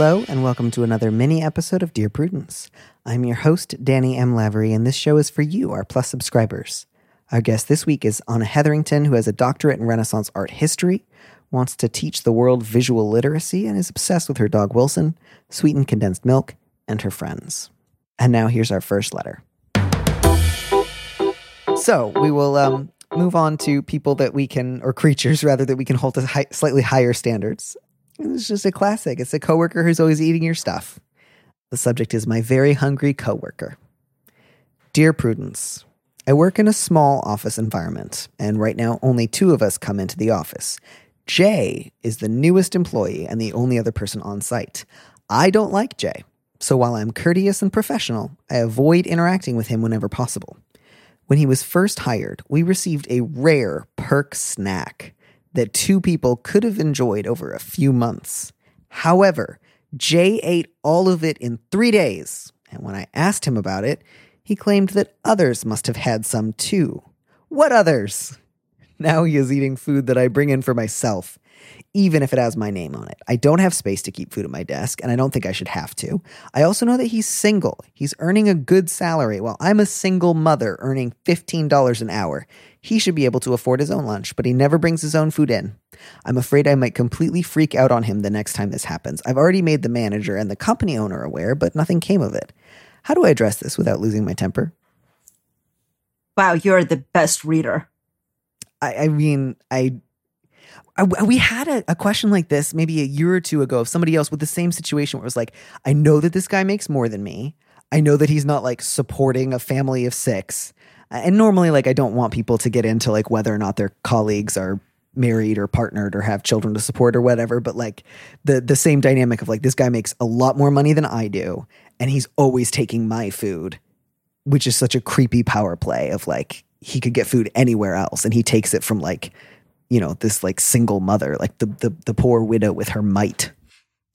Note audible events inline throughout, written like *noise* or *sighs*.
Hello, and welcome to another mini episode of Dear Prudence. I'm your host, Danny M. Lavery, and this show is for you, our Plus subscribers. Our guest this week is Anna Hetherington, who has a doctorate in Renaissance art history, wants to teach the world visual literacy, and is obsessed with her dog Wilson, sweetened condensed milk, and her friends. And now here's our first letter. So we will um, move on to people that we can, or creatures *laughs* rather, that we can hold to hi- slightly higher standards. It's just a classic. It's a coworker who's always eating your stuff. The subject is my very hungry coworker. Dear Prudence, I work in a small office environment, and right now only two of us come into the office. Jay is the newest employee and the only other person on site. I don't like Jay, so while I'm courteous and professional, I avoid interacting with him whenever possible. When he was first hired, we received a rare perk snack that two people could have enjoyed over a few months. However, Jay ate all of it in three days, and when I asked him about it, he claimed that others must have had some too. What others? Now he is eating food that I bring in for myself, even if it has my name on it. I don't have space to keep food at my desk, and I don't think I should have to. I also know that he's single. He's earning a good salary, while I'm a single mother earning $15 an hour. He should be able to afford his own lunch, but he never brings his own food in. I'm afraid I might completely freak out on him the next time this happens. I've already made the manager and the company owner aware, but nothing came of it. How do I address this without losing my temper? Wow, you're the best reader. I, I mean, I, We had a, a question like this maybe a year or two ago of somebody else with the same situation where it was like, I know that this guy makes more than me. I know that he's not like supporting a family of six. And normally, like, I don't want people to get into like whether or not their colleagues are married or partnered or have children to support or whatever. But like the the same dynamic of like this guy makes a lot more money than I do, and he's always taking my food, which is such a creepy power play of like he could get food anywhere else, and he takes it from like you know this like single mother, like the the, the poor widow with her mite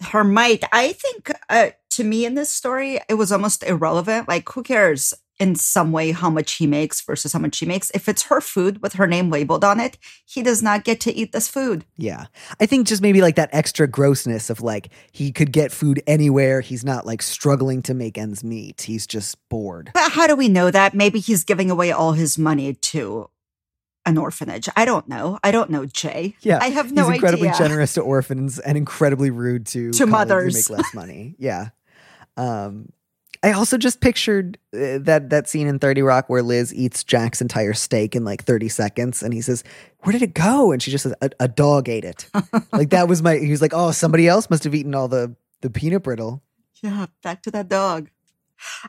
Her mite I think uh, to me in this story, it was almost irrelevant. Like, who cares in some way how much he makes versus how much she makes? If it's her food with her name labeled on it, he does not get to eat this food. Yeah. I think just maybe like that extra grossness of like he could get food anywhere. He's not like struggling to make ends meet. He's just bored. But how do we know that? Maybe he's giving away all his money to an orphanage. I don't know. I don't know, Jay. Yeah. I have no idea. He's incredibly idea. generous to orphans and incredibly rude to To mothers. who make less money. Yeah. Um I also just pictured uh, that that scene in 30 Rock where Liz eats Jack's entire steak in like 30 seconds and he says, "Where did it go?" and she just says, "A, a dog ate it." *laughs* like that was my he was like, "Oh, somebody else must have eaten all the the peanut brittle." Yeah, back to that dog.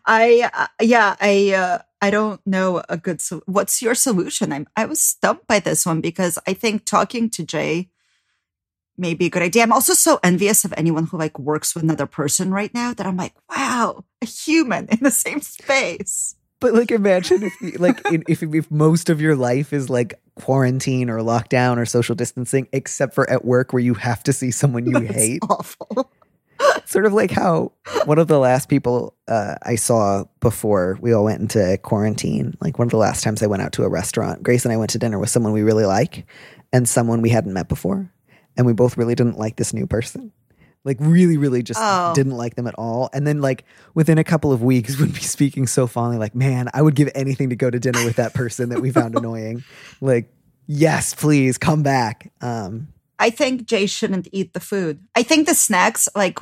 I uh, yeah, I uh, I don't know a good so what's your solution? I'm I was stumped by this one because I think talking to Jay may be a good idea. I'm also so envious of anyone who like works with another person right now that I'm like, wow, a human in the same space. But like, imagine if the, like in, if if most of your life is like quarantine or lockdown or social distancing, except for at work where you have to see someone you *laughs* That's hate. awful. Sort of like how one of the last people uh, I saw before we all went into quarantine, like one of the last times I went out to a restaurant, Grace and I went to dinner with someone we really like and someone we hadn't met before. And we both really didn't like this new person. Like really, really just Oh. didn't like them at all. And then like within a couple of weeks *laughs* would be speaking so fondly, like, man, I would give anything to go to dinner with that person that we found *laughs* annoying. Like, yes, please come back. Um, I think Jay shouldn't eat the food. I think the snacks, like,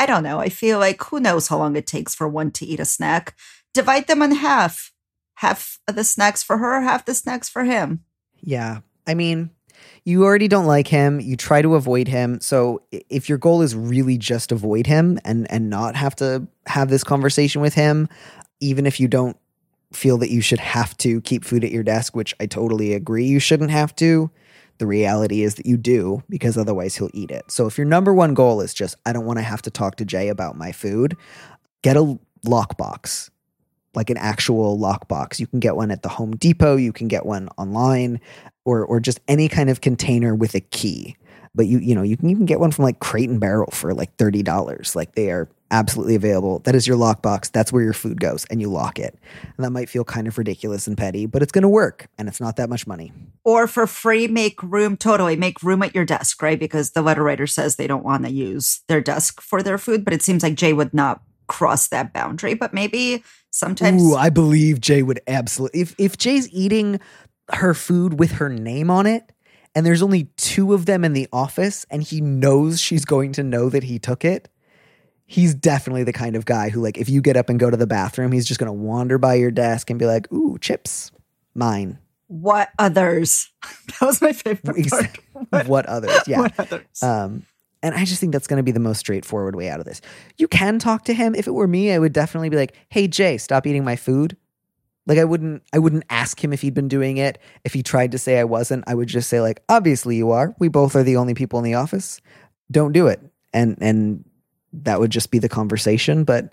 I don't know. I feel like who knows how long it takes for one to eat a snack. Divide them in half. Half of the snacks for her, half the snacks for him. Yeah. I mean, you already don't like him. You try to avoid him. So if your goal is really just avoid him and and not have to have this conversation with him, even if you don't feel that you should have to keep food at your desk, which I totally agree you shouldn't have to. The reality is that you do because otherwise he'll eat it. So if your number one goal is just I don't want to have to talk to Jay about my food, get a lockbox like an actual lockbox. You can get one at the Home Depot, you can get one online or or just any kind of container with a key. But you you know, you can even get one from like Crate and Barrel for like $30. Like they are absolutely available. That is your lockbox. That's where your food goes and you lock it. And that might feel kind of ridiculous and petty, but it's going to work and it's not that much money. Or for free, make room, totally make room at your desk, right? Because the letter writer says they don't want to use their desk for their food, but it seems like Jay would not cross that boundary. But maybe sometimes. Ooh, I believe Jay would absolutely. If, if Jay's eating her food with her name on it, and there's only two of them in the office, and he knows she's going to know that he took it, he's definitely the kind of guy who, like, if you get up and go to the bathroom, he's just going to wander by your desk and be like, "Ooh, chips, mine." what others? *laughs* that was my favorite part. *laughs* What, what others? Yeah. What others? Um, and I just think that's going to be the most straightforward way out of this. You can talk to him. If it were me, I would definitely be like, "Hey, Jay, stop eating my food." Like I wouldn't, I wouldn't ask him if he'd been doing it. If he tried to say I wasn't, I would just say like, "Obviously you are. We both are the only people in the office. Don't do it." And and that would just be the conversation. But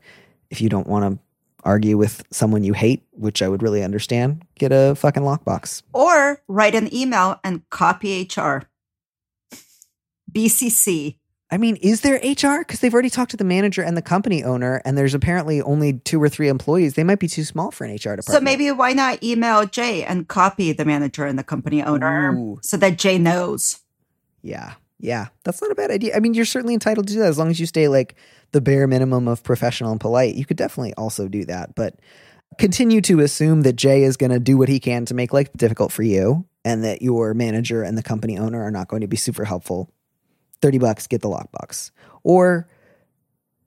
if you don't want to argue with someone you hate, which I would really understand, get a fucking lockbox. or write an email and copy HR. BCC. I mean, is there HR? Because they've already talked to the manager and the company owner, and there's apparently only two or three employees. They might be too small for an HR department. So maybe why not email Jay and copy the manager and the company owner Ooh. so that Jay knows? yeah, yeah, that's not a bad idea. I mean, you're certainly entitled to do that as long as you stay like the bare minimum of professional and polite. You could definitely also do that, but continue to assume that Jay is going to do what he can to make life difficult for you, and that your manager and the company owner are not going to be super helpful. Thirty bucks, get the lockbox, or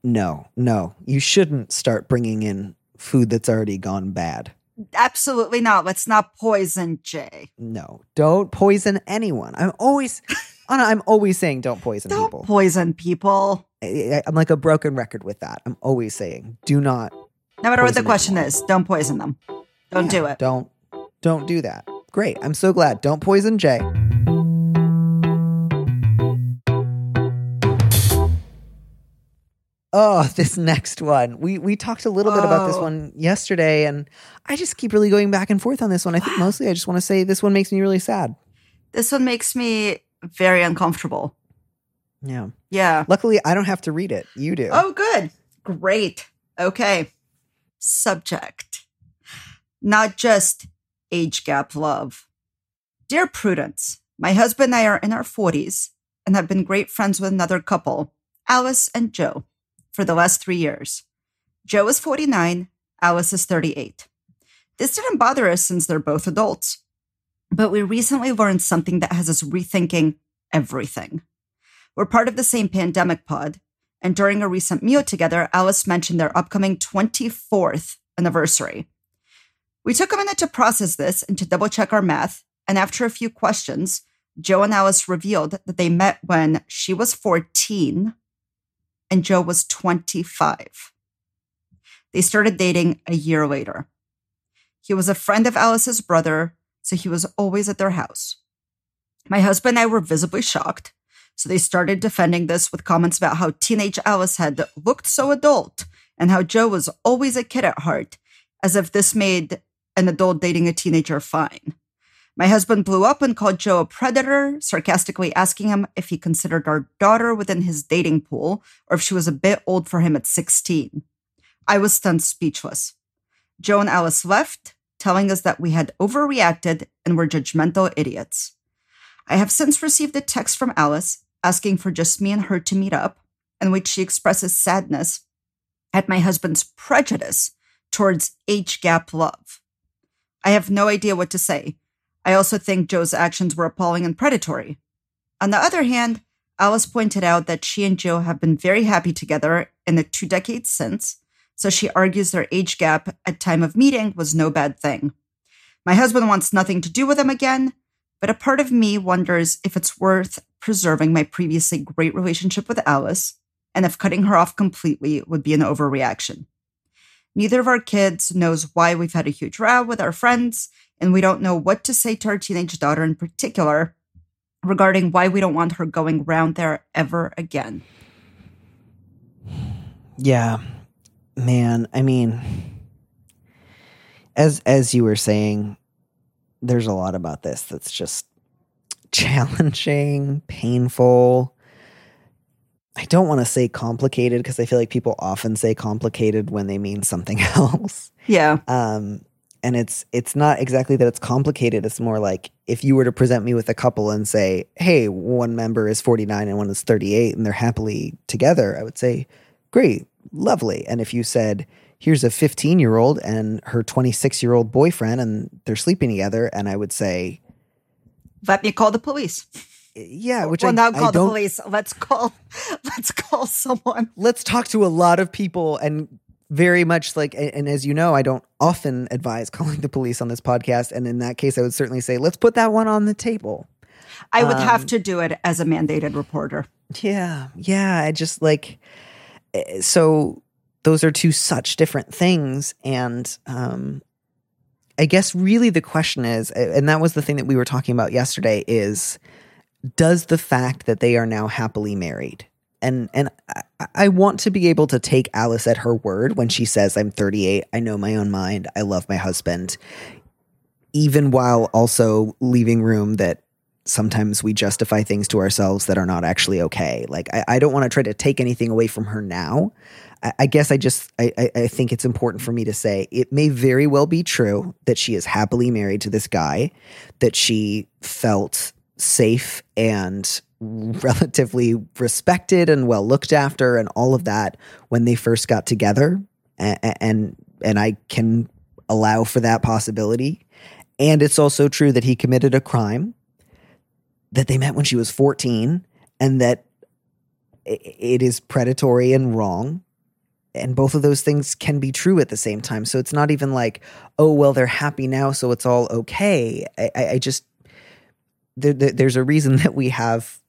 no, no, you shouldn't start bringing in food that's already gone bad. Absolutely not. Let's not poison Jay. No, don't poison anyone. I'm always, Anna, I'm always saying don't poison Don't people. poison people. I, am like a broken record with that. I'm always saying do not. No matter what the question anyone. is, don't poison them. Don't Yeah, do it. Don't, don't do that. Great. I'm so glad. Don't poison Jay. Oh, this next one. We we talked a little bit about this Oh. one yesterday, and I just keep really going back and forth on this one. I think mostly I just want to say this one makes me really sad. This one makes me very uncomfortable. Yeah. Yeah. Luckily, I don't have to read it. You do. Oh, good. Great. Okay. Subject. Not just age gap love. Dear Prudence, my husband and I are in our 40s and have been great friends with another couple, Alice and Joe, for the last three years. Joe is 49, Alice is 38. This didn't bother us since they're both adults. But we recently learned something that has us rethinking everything. We're part of the same pandemic pod, and during a recent meal together, Alice mentioned their upcoming 24th anniversary. We took a minute to process this and to double check our math, and after a few questions, Joe and Alice revealed that they met when she was 14 and Joe was 25. They started dating a year later. He was a friend of Alice's brother, so he was always at their house. My husband and I were visibly shocked, so they started defending this with comments about how teenage Alice had looked so adult and how Joe was always a kid at heart, as if this made an adult dating a teenager fine. My husband blew up and called Joe a predator, sarcastically asking him if he considered our daughter within his dating pool or if she was a bit old for him at 16. I was stunned speechless. Joe and Alice left, telling us that we had overreacted and were judgmental idiots. I have since received a text from Alice asking for just me and her to meet up, in which she expresses sadness at my husband's prejudice towards age gap love. I have no idea what to say. I also think Joe's actions were appalling and predatory. On the other hand, Alice pointed out that she and Joe have been very happy together in the two decades since, so she argues their age gap at time of meeting was no bad thing. My husband wants nothing to do with them again, but a part of me wonders if it's worth preserving my previously great relationship with Alice and if cutting her off completely would be an overreaction. Neither of our kids knows why we've had a huge row with our friends, and we don't know what to say to our teenage daughter in particular regarding why we don't want her going round there ever again. Yeah. Man, I mean, as as you were saying, there's a lot about this that's just challenging, painful. I don't want to say complicated because I feel like people often say complicated when they mean something *laughs* else. Yeah. Um, and it's it's not exactly that it's complicated. It's more like if you were to present me with a couple and say, "Hey, one member is 49 and one is 38 and they're happily together," I would say, "Great, lovely." And if you said, "Here's a 15-year-old and her 26-year-old boyfriend and they're sleeping together," and I would say, Let me call the police. "Yeah," which well, I, not I call the police. Let's call. *laughs* Let's call someone. let's talk to a lot of people and very much like and, and as you know i don't often advise *laughs* calling the police on this podcast and in that case i would certainly say let's put that one on the table I would have Um, to do it as a mandated reporter. yeah yeah i just like so those are two such different things. And um i guess really the question is eh, and that was the thing that we were talking about yesterday is does the fact that they are now happily married and and I, I want to be able to take Alice at her word when she says I'm 38 I know my own mind I love my husband even while also leaving room that sometimes we justify things to ourselves that are not actually okay. Like I, I don't want to try to take anything away from her now. I, I guess I just I, I think it's important for me to say it may very well be true that she is happily married to this guy that she felt safe and relatively respected and well looked after and all of that when they first got together. And and, and I can allow for that possibility. And it's also true that he committed a crime that they met when she was 14 and that it is predatory and wrong. And both of those things can be true at the same time. So it's not even like oh well they're happy now so it's all okay. I, I, just there, there's a reason *laughs* that we have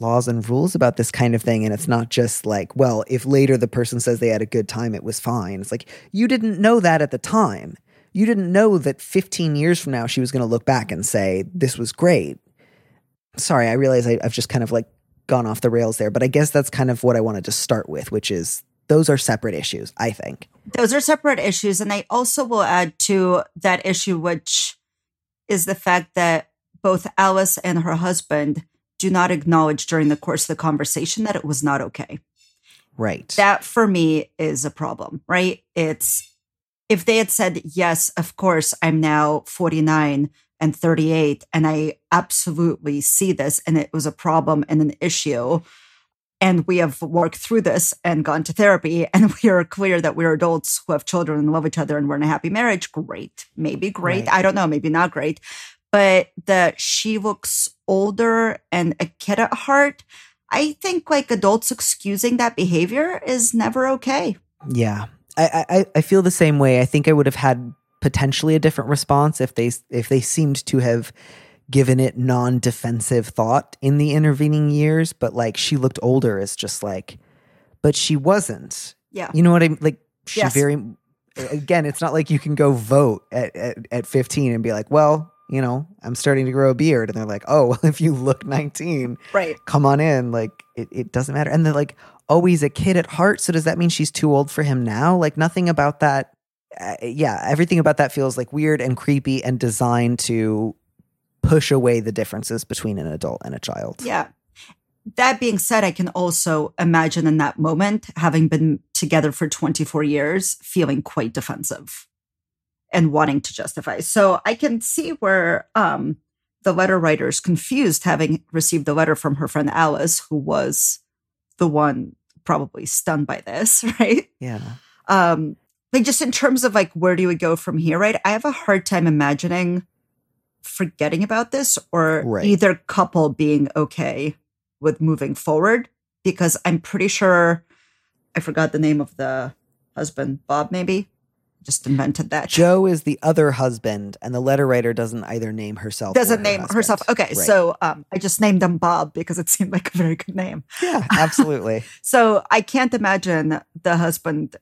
laws and rules about this kind of thing. And it's not just like well if later the person says they had a good time it was fine. It's like you didn't know that at the time. You didn't know that 15 years from now she was going to look back and say this was great sorry i realize I, i've just kind of like gone off the rails there but i guess that's kind of what i wanted to start with which is those are separate issues i think Those are separate issues. And I also will add to that issue, which is the fact that both Alice and her husband do not acknowledge during the course of the conversation that it was not okay. right That for me is a problem, right? It's if they had said, yes, of course, I'm now 49 and 38, and I absolutely see this, and it was a problem and an issue. And we have worked through this and gone to therapy, *laughs* and we are clear that we're adults who have children and love each other and we're in a happy marriage. Great. Maybe great. Right. I don't know. Maybe not great. But that she looks older and a kid at heart, I think like adults excusing that behavior is never okay. Yeah, I, I I feel the same way. I think I would have had potentially a different response if they if they seemed to have given it non-defensive thought in the intervening years. But like she looked older, is just like, but she wasn't. Yeah. You know what I mean? Like she Yes. very. Again, it's not like you can go vote at, at at 15 and be like, well, you know, I'm starting to grow a beard, and they're like, oh, *laughs* well, if you look 19, Right. come on in. Like it, it doesn't matter. And they're like always a kid at heart. So does that mean she's too old for him now? Like nothing about that. Uh, yeah, everything about that feels like weird and creepy and designed to push away the differences between an adult and a child. Yeah. That being said, I can also imagine in that moment, having been together for 24 years, feeling quite defensive and wanting to justify. So I can see where um, the letter writer is confused, having received the letter from her friend Alice, who was the one probably stunned by this, *laughs* right? Yeah. um like just in terms of like where do we go from here right i have a hard time imagining forgetting about this or Right. either couple being okay with moving forward because i'm pretty sure i forgot the name of the husband bob maybe just invented that Joe is the other husband, and the letter writer doesn't either name herself. doesn't her name husband. herself okay Right. so um i just named him bob because it seemed like a very good name yeah, absolutely. *laughs* So I can't imagine the husband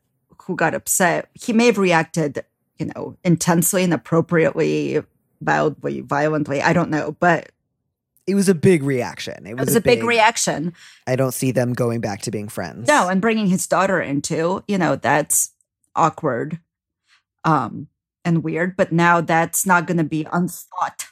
who got upset. He may have reacted, you know, intensely and appropriately, loudly, violently. I don't know, but it was a big reaction. It it was, was a big reaction. I don't see them going back to being friends. No, and bringing his daughter into, you know, that's awkward. Um, and weird, but now that's not going to be unthought.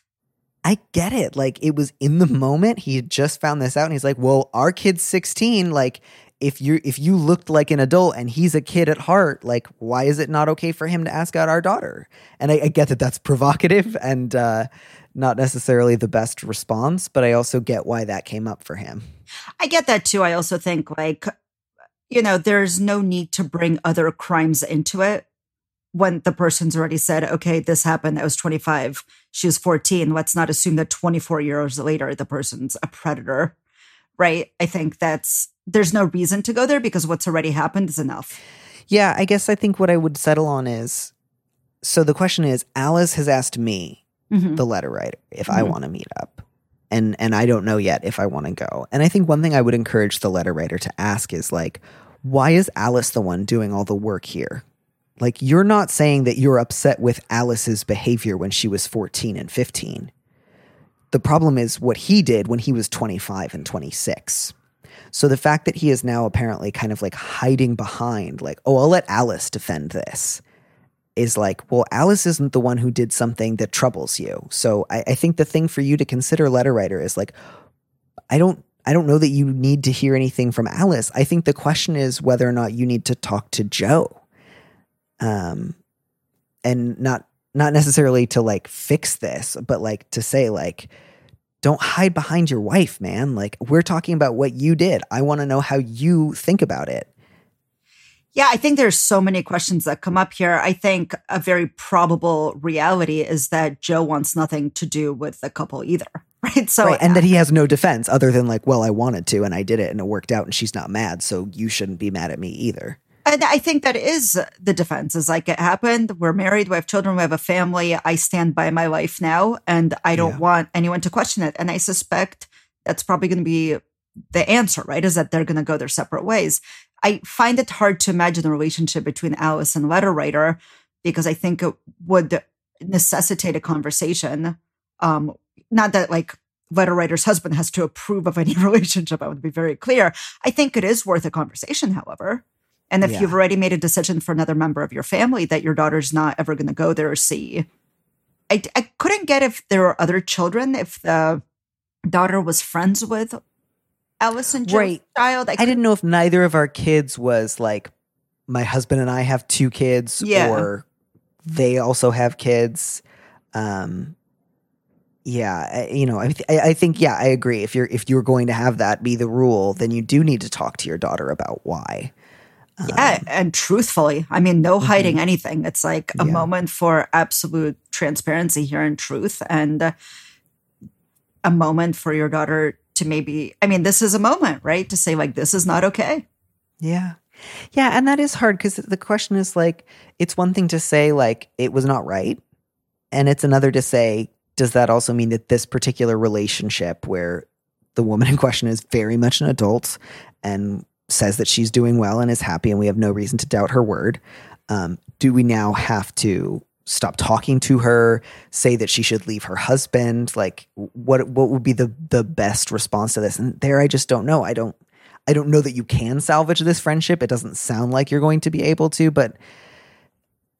I get it. Like it was in the moment. He had just found this out and he's like, "Well, our kid's 16. Like if you if you looked like an adult and he's a kid at heart, like why is it not okay for him to ask out our daughter?" And I, I get that that's *laughs* provocative and uh, not necessarily the best response, but I also get why that came up for him. I get that too. I also think like you know, there's no need to bring other crimes into it when the person's already said, okay, this happened. I was 25. She was 14. Let's not assume that 24 years later, the person's a predator, right? I think that's, there's no reason to go there because what's already happened is enough. Yeah, I guess I think what I would settle on is so the question is Alice has asked me, Mhm. the letter writer, if I Mhm. want to meet up. And and I don't know yet if I want to go. And I think one thing I would encourage the letter writer to ask is like, why is Alice the one doing all the work here? Like you're not saying that you're upset with Alice's behavior when she was 14 and 15. The problem is what he did when he was 25 and 26. So the fact that he is now apparently kind of like hiding behind, like, oh, I'll let Alice defend this, is like, well, Alice isn't the one who did something that troubles you. So I, I think the thing for you to consider, letter writer, is like, I don't. I don't know that you need to hear anything from Alice. I think the question is whether or not you need to talk to Joe. Um and not not necessarily to like fix this, but like to say like don't hide behind your wife, man. Like we're talking about what you did. I want to know how you think about it. Yeah, I think there's so many questions that come up here. I think a very probable reality is that Joe wants nothing to do with the couple either. *laughs* Right. So, right. And that he has no defense other than like, well, I wanted to and I did it and it worked out and she's not mad, so you shouldn't be mad at me either. And I think that is the defense is like it happened. We're married. We have children. We have a family. I stand by my life now and I don't Yeah. want anyone to question it. And I suspect that's probably going to be the answer, right? Is that they're going to go their separate ways. I find it hard to imagine a relationship between Alice and letter writer because I think it would necessitate a conversation. Um, not that like letter writer's husband has to approve of any *laughs* relationship. I would be very clear. I think it is worth a conversation, however. And if Yeah. you've already made a decision for another member of your family that your daughter's not ever going to go there or see, I, I couldn't get if there were other children, if the daughter was friends with Alice and Joe's Right. child. I didn't know if neither of our kids was like my husband and I have two kids Yeah. or they also have kids. Um yeah, you know, I, th- I I think yeah, I agree. If you're if you're going to have that be the rule, then you do need to talk to your daughter about why. Yeah, Um, and truthfully, I mean, no hiding anything. It's like a Yeah. moment for absolute transparency here and truth, and uh, a moment for your daughter to maybe. I mean, this is a moment, right? To say like, this is not okay. Yeah. Yeah. And that is hard because the question is like, it's one thing to say, like, it was not right. And it's another to say, does that also mean that this particular relationship where the woman in question is very much an adult and says that she's doing well and is happy and we have no reason to doubt her word, um, do we now have to stop talking to her, say that she should leave her husband? Like, what what would be the the best response to this? And there, I just don't know. I don't I don't know that you can salvage this friendship. It doesn't sound like you're going to be able to, but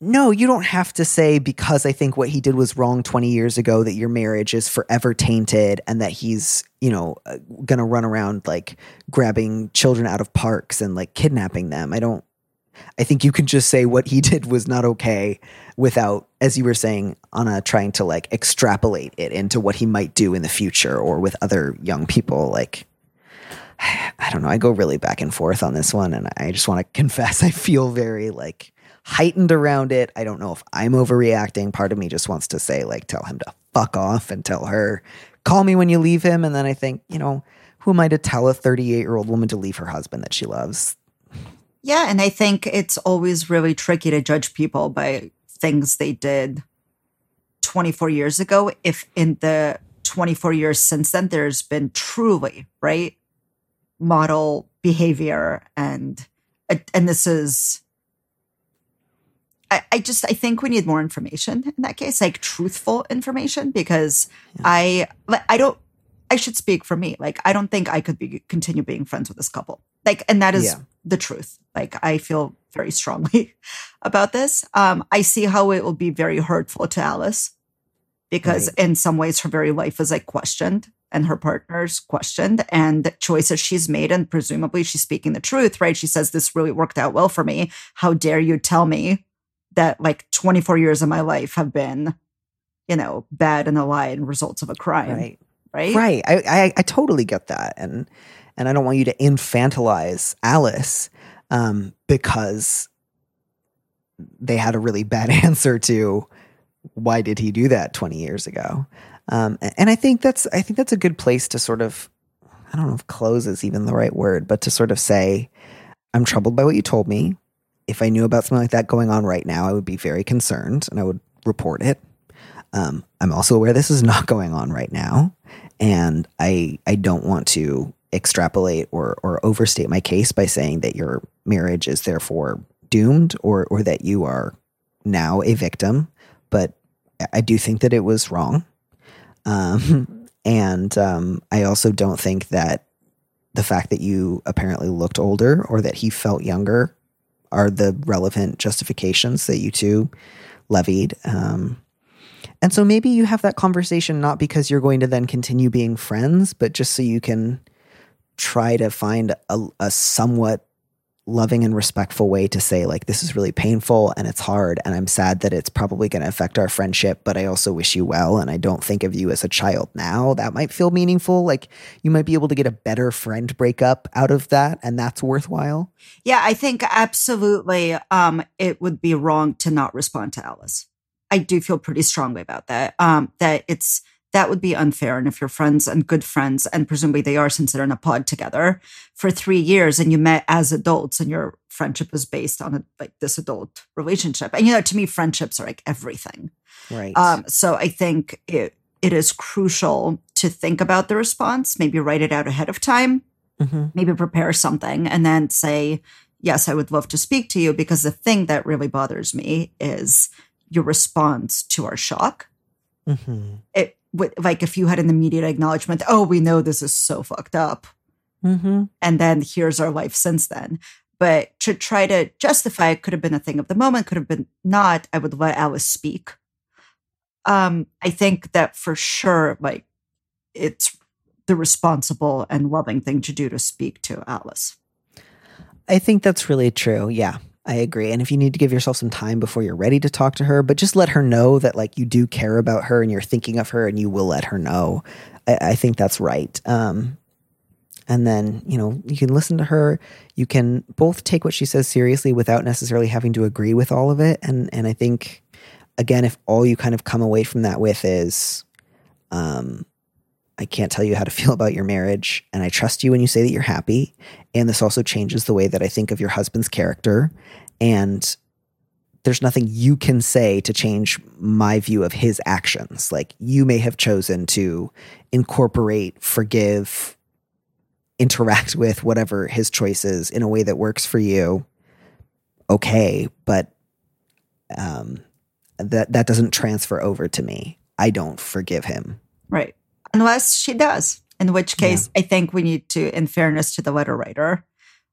no, you don't have to say because I think what he did was wrong 20 years ago that your marriage is forever tainted and that he's, you know, uh, going to run around like grabbing children out of parks and like kidnapping them. I don't I think you can just say what he *laughs* did was not okay without as you were saying Anna trying to like extrapolate it into what he might do in the future or with other young people like *sighs* I don't know. I go really back and forth on this one, and I just want to *laughs* confess I feel very like heightened around it. I don't know if I'm overreacting. Part of me just wants to say, like, tell him to fuck off and tell her, call me when you leave him. And then I think, you know, who am I to tell a 38 year old woman to leave her husband that she loves? Yeah, and I think it's always really tricky to judge people by things they did 24 years ago. If in the 24 years since then, there's been truly right model behavior and and this is I, I just I think we need more information in that case, like truthful information, because I I don't I should speak for me. Like I don't think I could be continue being friends with this couple. Like, and that is Yeah. the truth. Like, I feel very strongly *laughs* about this. Um, I see how it will be very hurtful to Alice because Right. in some ways her very life is like questioned and her partner's questioned and the choices she's made and presumably she's speaking the truth right she says this really worked out well for me how dare you tell me that like 24 years of my life have been you know bad and a lie and results of a crime Right. right Right. I, I I totally get that, and and I don't want you to infantilize Alice um, because they had a really bad *laughs* answer to why did he do that twenty years ago. Um, and I think that's I think that's a good place to sort of I don't know if close is even the right word, but to sort of say I'm troubled by what you told me. If I knew about something like that going on right now, I would be very concerned and I would report it. Um, I'm also aware this is not *laughs* going on right now, and I I don't want to extrapolate or or overstate my case by saying that your marriage is therefore doomed or or that you are now a victim. But I- do think that it was wrong, um, *laughs* and um, I also don't think that the fact that you apparently looked older or that he felt younger are the relevant justifications that you two levied. Um, and so maybe you have that conversation not because you're going to then continue being friends, but just so you can try to find a, a somewhat loving and respectful way to say, like, this is really painful and it's hard. And I'm sad that it's probably going to affect our friendship, but I also wish you well. And I don't think of you as a child now. That might feel meaningful. Like, you might be able to get a better friend breakup out of that. And that's worthwhile. Yeah, I think absolutely um, it would be wrong to not respond to Alice. I do feel pretty strongly about that. Um, that it's that would be unfair. And if you're friends and good friends, and presumably they are since they're in a pod together for three years and you met as adults and your friendship is based on a, like this adult relationship. And you know, to me, friendships are like everything. Right. Um, so I think it it is crucial to think about the response, maybe write it out ahead of time Mhm. maybe prepare something and then say, Yes, I would love to speak to you. Because the thing that really bothers me is your response to our shock. Mhm. It would like if you had an immediate acknowledgement, oh, we know this is so fucked up. Mhm. And then here's our life since then. But to try to justify it could have been a thing of the moment, could have been not. I would let Alice speak. Um, I think that for sure, like it's the responsible and loving thing to do to speak to Alice. I think that's really true. Yeah, I agree. And if you need to give yourself some time before you're ready to talk to her, but just let her know that like you do care about her and you're thinking of her and you will let her know. I, I think that's right. Um, and then, you know, you can listen to her. You can both take what she says seriously without necessarily having to agree with all of it. And and I think again, if all you kind of come away from that with is um I can't tell you how to feel about your marriage, and I trust you when you say that you're happy. And this also changes the way that I think of your husband's character. And there's nothing you can say to change my view of his actions. Like you may have chosen to incorporate, forgive, interact with whatever his choice is in a way that works for you. Okay, but um, that that doesn't transfer over to me. I don't forgive him. Right. Unless she does, in which case I think we need to, in fairness to the letter writer,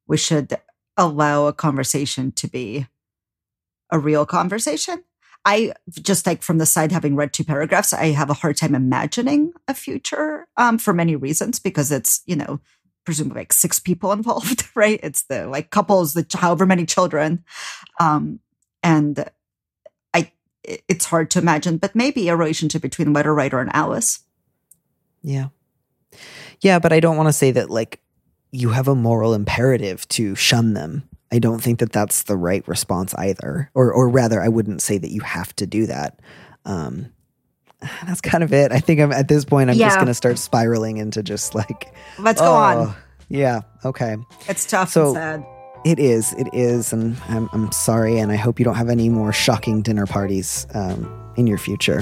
we should allow a conversation to be a real conversation. I just like from the side, having read two paragraphs, I have a hard time imagining a future um, for many reasons because it's, you know, presumably like six people *laughs* involved, right? It's the like couples, the however many children. Um, and I, it's hard to imagine, but maybe a relationship between letter writer and Alice. Yeah. Yeah, but I don't want to say that like you have a moral imperative to shun them. I don't think that that's the right response either. Or or rather I wouldn't say that you have to do that. Um *sighs* that's kind of it. I think I'm at this point I'm just going to start spiraling into just like Let's go on. oh, Yeah, okay. It's tough So- and sad. It is. It is and I'm I'm sorry and I hope you don't have any more shocking dinner parties um in your future.